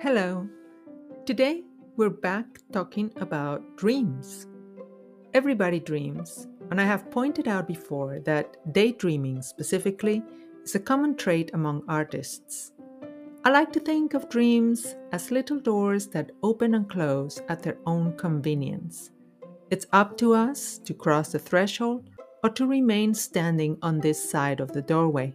Hello. Today we're back talking about dreams. Everybody dreams, and I have pointed out before that daydreaming specifically is a common trait among artists. I like to think of dreams as little doors that open and close at their own convenience. It's up to us to cross the threshold or to remain standing on this side of the doorway.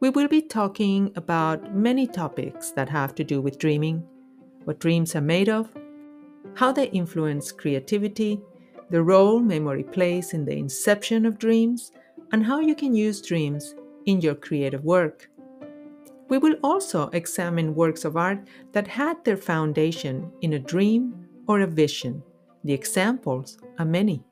We will be talking about many topics that have to do with dreaming, what dreams are made of, how they influence creativity, the role memory plays in the inception of dreams, and how you can use dreams in your creative work. We will also examine works of art that had their foundation in a dream or a vision. The examples are many.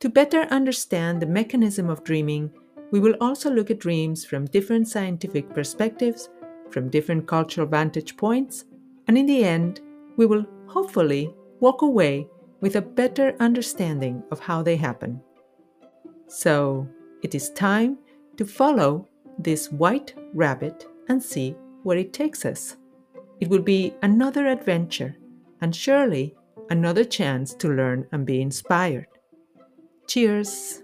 To better understand the mechanism of dreaming, we will also look at dreams from different scientific perspectives, from different cultural vantage points, and in the end, we will hopefully walk away with a better understanding of how they happen. So, it is time to follow this white rabbit and see where it takes us. It will be another adventure and surely another chance to learn and be inspired. Cheers!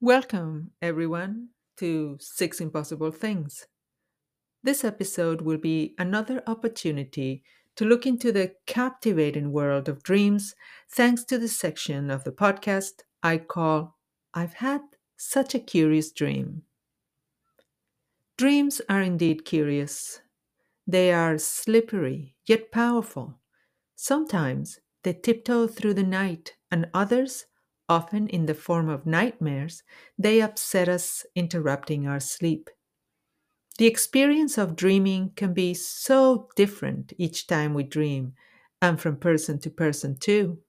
Welcome, everyone, to Six Impossible Things. This episode will be another opportunity to look into the captivating world of dreams thanks to the section of the podcast I call I've Had Such a Curious Dream. Dreams are indeed curious. They are slippery yet powerful. Sometimes they tiptoe through the night, and others, often in the form of nightmares, they upset us, interrupting our sleep. The experience of dreaming can be so different each time we dream, and from person to person too.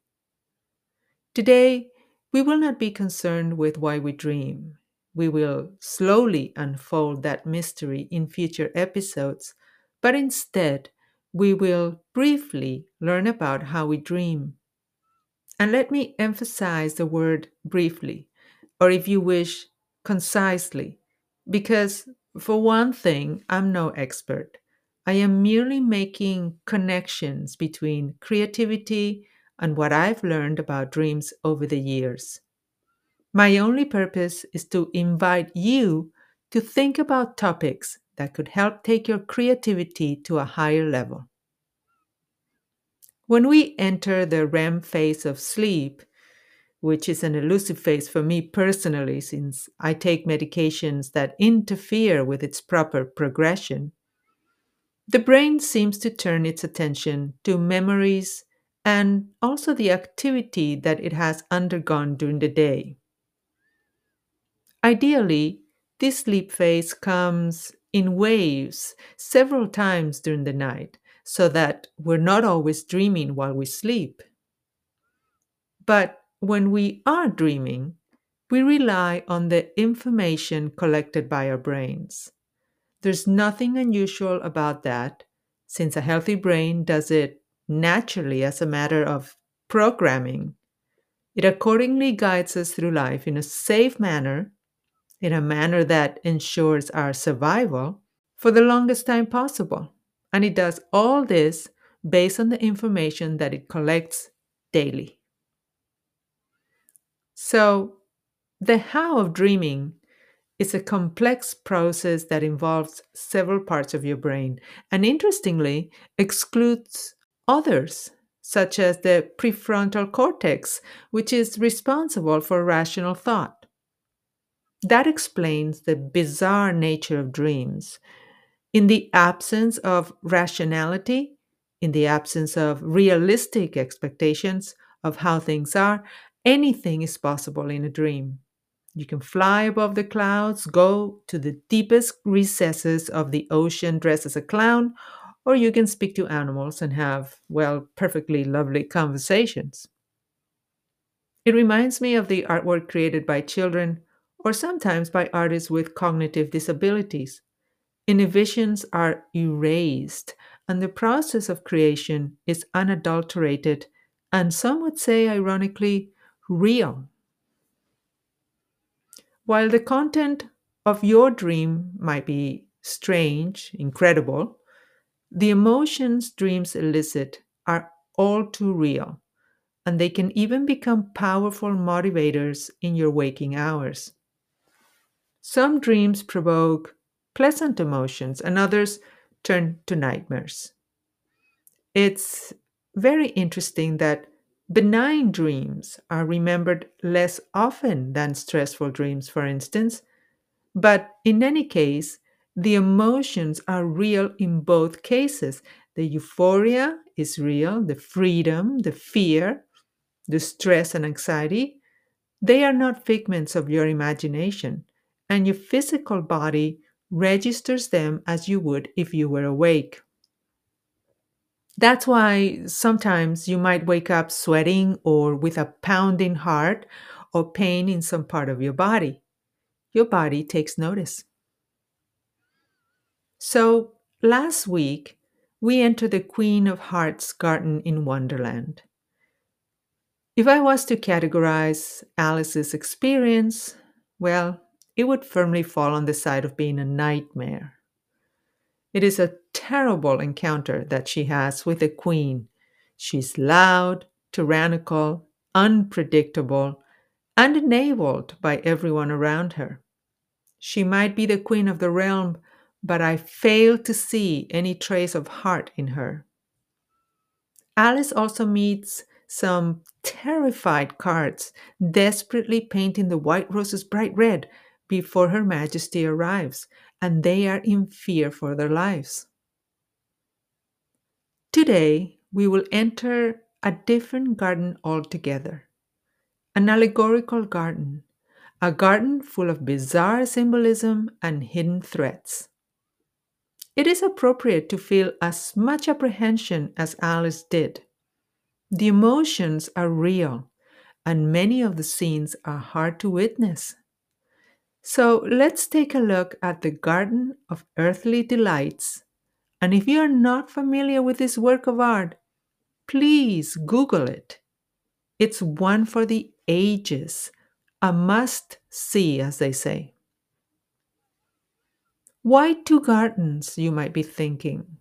Today, we will not be concerned with why we dream. We will slowly unfold that mystery in future episodes, but instead, we will briefly learn about how we dream. And let me emphasize the word briefly, or if you wish, concisely, because for one thing, I'm no expert. I am merely making connections between creativity and what I've learned about dreams over the years. My only purpose is to invite you to think about topics that could help take your creativity to a higher level. When we enter the REM phase of sleep, which is an elusive phase for me personally, since I take medications that interfere with its proper progression, the brain seems to turn its attention to memories and also the activity that it has undergone during the day. Ideally, this sleep phase comes in waves several times during the night so that we're not always dreaming while we sleep. But when we are dreaming, we rely on the information collected by our brains. There's nothing unusual about that, since a healthy brain does it naturally as a matter of programming. It accordingly guides us through life in a safe manner, in a manner that ensures our survival for the longest time possible. And it does all this based on the information that it collects daily. So, the how of dreaming is a complex process that involves several parts of your brain and, interestingly, excludes others, such as the prefrontal cortex, which is responsible for rational thought. That explains the bizarre nature of dreams. In the absence of rationality, in the absence of realistic expectations of how things are, Anything is possible in a dream. You can fly above the clouds, go to the deepest recesses of the ocean dressed as a clown, or you can speak to animals and have, well, perfectly lovely conversations. It reminds me of the artwork created by children or sometimes by artists with cognitive disabilities. Inhibitions are erased, and the process of creation is unadulterated and some would say, ironically, real. While the content of your dream might be strange, incredible, the emotions dreams elicit are all too real, and they can even become powerful motivators in your waking hours. Some dreams provoke pleasant emotions, and others turn to nightmares. It's very interesting that benign dreams are remembered less often than stressful dreams, for instance, but in any case, the emotions are real in both cases. The euphoria is real, the freedom, the fear, the stress and anxiety, they are not figments of your imagination, and your physical body registers them as you would if you were awake. That's why sometimes you might wake up sweating or with a pounding heart or pain in some part of your body. Your body takes notice. So, last week, we entered the Queen of Hearts garden in Wonderland. If I was to categorize Alice's experience, well, it would firmly fall on the side of being a nightmare. It is a terrible encounter that she has with the queen. She's loud, tyrannical, unpredictable, and enabled by everyone around her. She might be the queen of the realm, but I fail to see any trace of heart in her. Alice also meets some terrified cards, desperately painting the white roses bright red before Her Majesty arrives, and they are in fear for their lives. Today, we will enter a different garden altogether an allegorical garden, a garden full of bizarre symbolism and hidden threats. It is appropriate to feel as much apprehension as Alice did. The emotions are real, and many of the scenes are hard to witness. So let's take a look at the Garden of Earthly Delights. And if you are not familiar with this work of art, please Google it. It's one for the ages, a must see, as they say. Why two gardens, you might be thinking?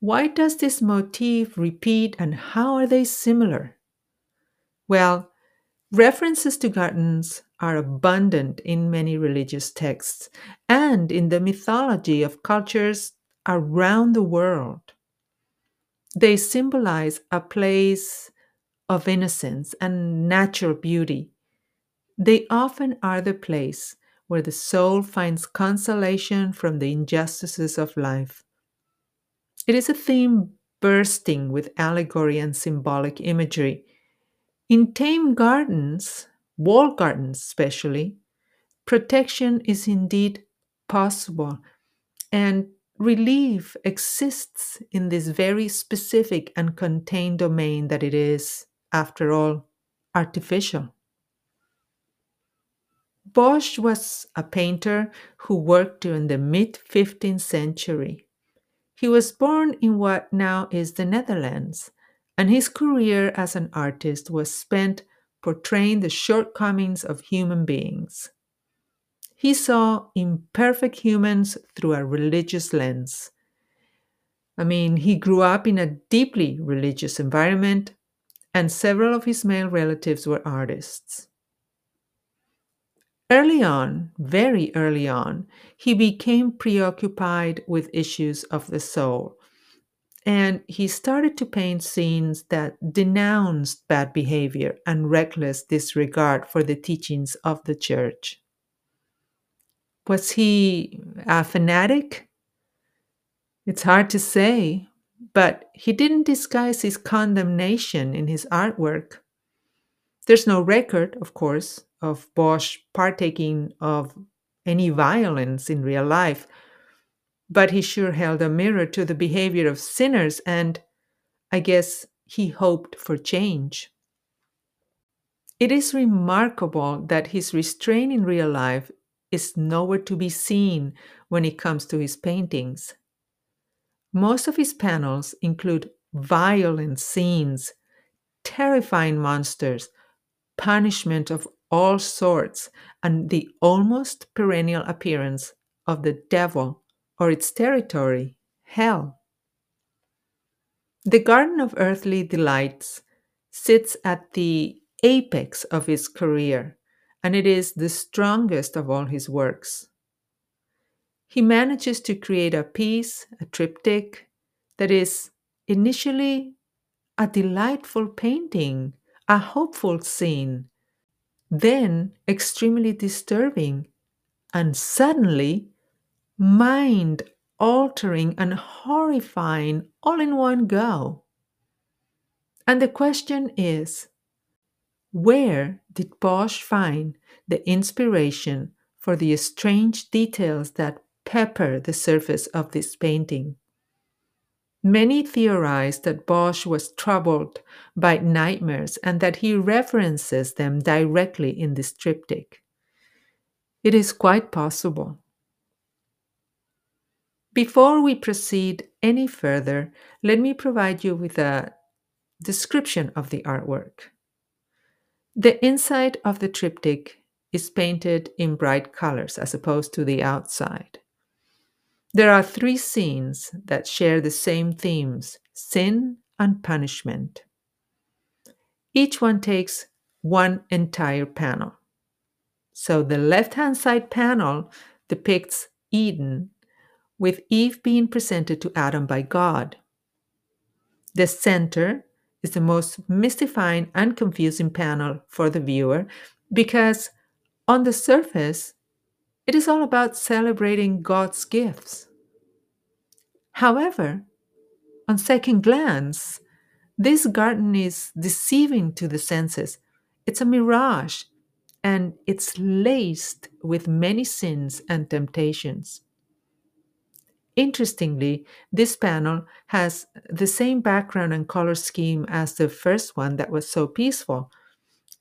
Why does this motif repeat and how are they similar? Well, references to gardens are abundant in many religious texts and in the mythology of cultures around the world. They symbolize a place of innocence and natural beauty. They often are the place where the soul finds consolation from the injustices of life. It is a theme bursting with allegory and symbolic imagery. In tame gardens, walled gardens especially, protection is indeed possible and relief exists in this very specific and contained domain that it is, after all, artificial. Bosch was a painter who worked during the mid 15th century. He was born in what now is the Netherlands, and his career as an artist was spent portraying the shortcomings of human beings. He saw imperfect humans through a religious lens. I mean, he grew up in a deeply religious environment, and several of his male relatives were artists. Early on, very early on, he became preoccupied with issues of the soul. And he started to paint scenes that denounced bad behavior and reckless disregard for the teachings of the church. Was he a fanatic? It's hard to say, but he didn't disguise his condemnation in his artwork. There's no record, of course, of Bosch partaking of any violence in real life, but he sure held a mirror to the behavior of sinners, and I guess he hoped for change. It is remarkable that his restraint in real life is nowhere to be seen when it comes to his paintings. Most of his panels include violent scenes, terrifying monsters, punishment of all sorts, and the almost perennial appearance of the devil or its territory, hell. The Garden of Earthly Delights sits at the apex of his career, and it is the strongest of all his works. He manages to create a piece, a triptych, that is initially a delightful painting, a hopeful scene, then extremely disturbing, and suddenly mind altering and horrifying all in one go. And the question is where did Bosch find the inspiration for the strange details that pepper the surface of this painting? Many theorize that Bosch was troubled by nightmares and that he references them directly in this triptych. It is quite possible. Before we proceed any further, let me provide you with a description of the artwork. The inside of the triptych is painted in bright colors as opposed to the outside. There are three scenes that share the same themes sin and punishment. Each one takes one entire panel. So the left hand side panel depicts Eden, with Eve being presented to Adam by God. The center is the most mystifying and confusing panel for the viewer because, on the surface, it is all about celebrating God's gifts. However, on second glance, this garden is deceiving to the senses. It's a mirage and it's laced with many sins and temptations. Interestingly, this panel has the same background and color scheme as the first one that was so peaceful.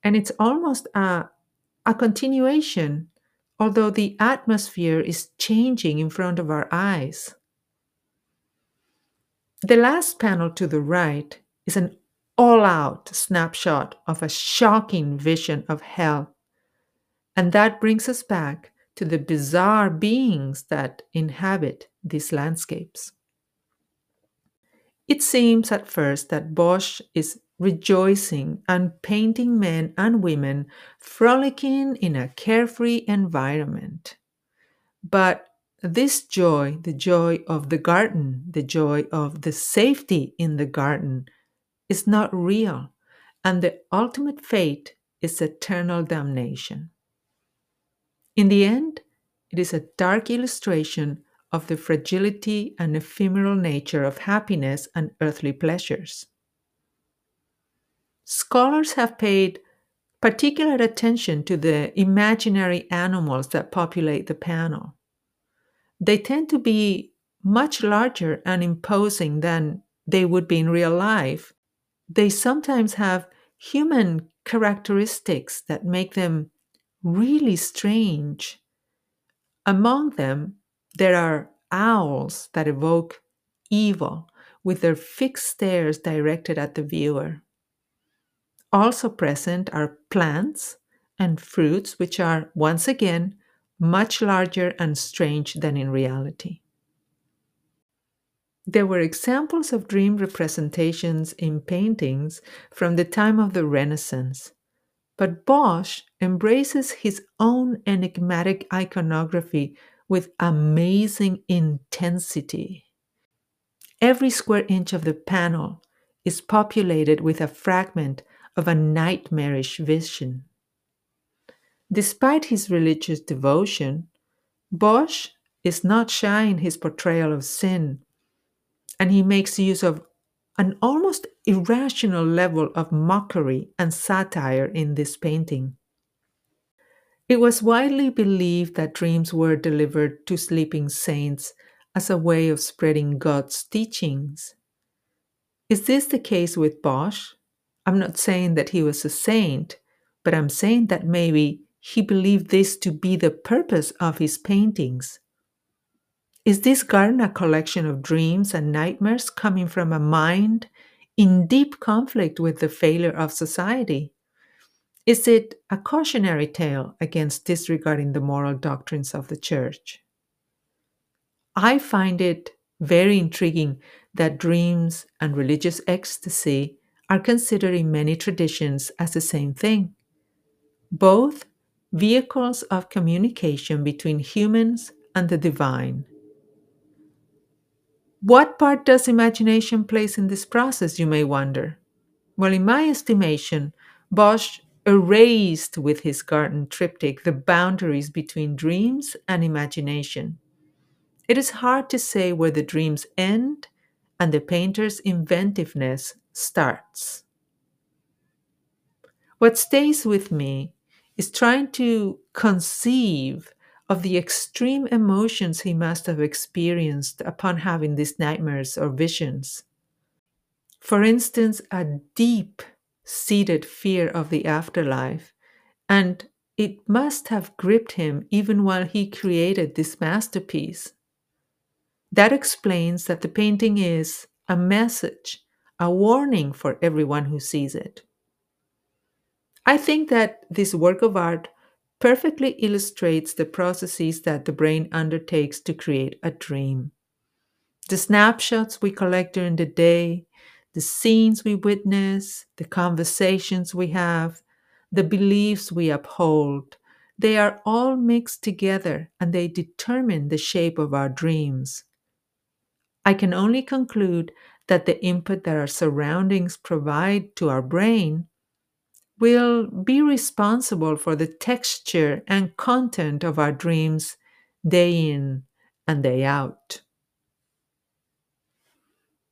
And it's almost a, a continuation, although the atmosphere is changing in front of our eyes. The last panel to the right is an all out snapshot of a shocking vision of hell. And that brings us back to the bizarre beings that inhabit these landscapes. It seems at first that Bosch is rejoicing and painting men and women frolicking in a carefree environment. But this joy, the joy of the garden, the joy of the safety in the garden, is not real, and the ultimate fate is eternal damnation. In the end, it is a dark illustration of the fragility and ephemeral nature of happiness and earthly pleasures. Scholars have paid particular attention to the imaginary animals that populate the panel. They tend to be much larger and imposing than they would be in real life. They sometimes have human characteristics that make them really strange. Among them, there are owls that evoke evil with their fixed stares directed at the viewer. Also present are plants and fruits, which are once again much larger and strange than in reality. There were examples of dream representations in paintings from the time of the Renaissance, but Bosch embraces his own enigmatic iconography with amazing intensity. Every square inch of the panel is populated with a fragment of a nightmarish vision. Despite his religious devotion, Bosch is not shy in his portrayal of sin, and he makes use of an almost irrational level of mockery and satire in this painting. It was widely believed that dreams were delivered to sleeping saints as a way of spreading God's teachings. Is this the case with Bosch? I'm not saying that he was a saint, but I'm saying that maybe he believed this to be the purpose of his paintings. Is this garden a collection of dreams and nightmares coming from a mind in deep conflict with the failure of society? Is it a cautionary tale against disregarding the moral doctrines of the church? I find it very intriguing that dreams and religious ecstasy are considered in many traditions as the same thing. Both vehicles of communication between humans and the divine. What part does imagination plays in this process, you may wonder? Well, in my estimation, Bosch erased with his garden triptych the boundaries between dreams and imagination. It is hard to say where the dreams end and the painter's inventiveness starts. What stays with me is trying to conceive of the extreme emotions he must have experienced upon having these nightmares or visions. For instance, a deep seated fear of the afterlife, and it must have gripped him even while he created this masterpiece. That explains that the painting is a message, a warning for everyone who sees it. I think that this work of art perfectly illustrates the processes that the brain undertakes to create a dream. The snapshots we collect during the day, the scenes we witness, the conversations we have, the beliefs we uphold, they are all mixed together and they determine the shape of our dreams. I can only conclude that the input that our surroundings provide to our brain will be responsible for the texture and content of our dreams day in and day out.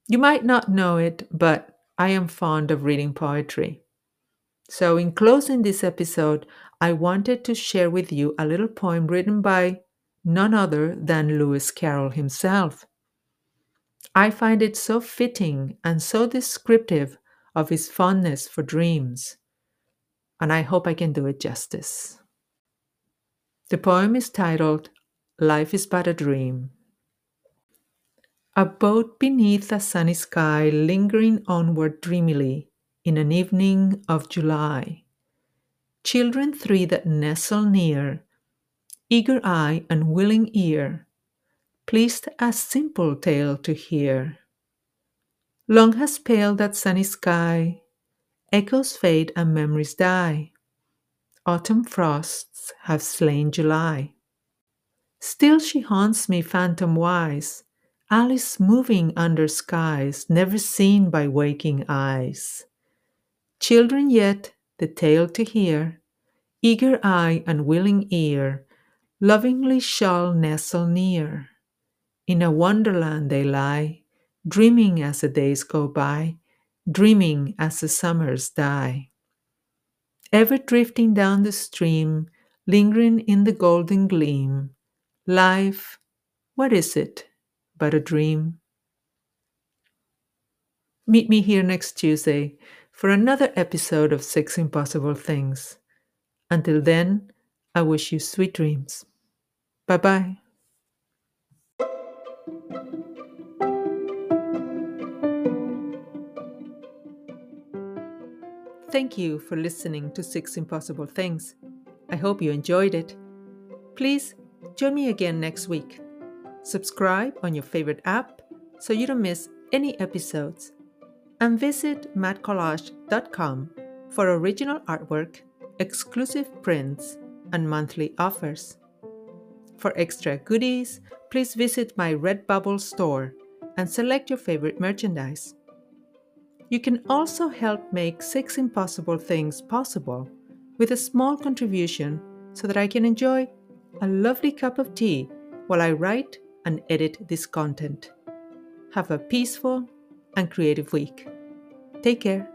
You might not know it, but I am fond of reading poetry. So, in closing this episode, I wanted to share with you a little poem written by none other than Lewis Carroll himself. I find it so fitting and so descriptive of his fondness for dreams and I hope I can do it justice. The poem is titled Life is But a Dream. A boat beneath a sunny sky, lingering onward dreamily in an evening of July. Children three that nestle near, eager eye and willing ear, pleased a simple tale to hear. Long has paled that sunny sky, Echoes fade and memories die. Autumn frosts have slain July. Still she haunts me phantom wise, Alice moving under skies never seen by waking eyes. Children yet, the tale to hear, eager eye and willing ear, lovingly shall nestle near. In a wonderland they lie, dreaming as the days go by, dreaming as the summers die. Ever drifting down the stream, lingering in the golden gleam, life, what is it but a dream? Meet me here next Tuesday for another episode of Six Impossible Things. Until then, I wish you sweet dreams. Bye bye. Thank you for listening to Six Impossible Things. I hope you enjoyed it. Please join me again next week. Subscribe on your favorite app so you don't miss any episodes. And visit madcollage.com for original artwork, exclusive prints, and monthly offers. For extra goodies, please visit my Redbubble store and select your favorite merchandise. You can also help make Six Impossible Things possible with a small contribution so that I can enjoy a lovely cup of tea while I write and edit this content. Have a peaceful and creative week. Take care.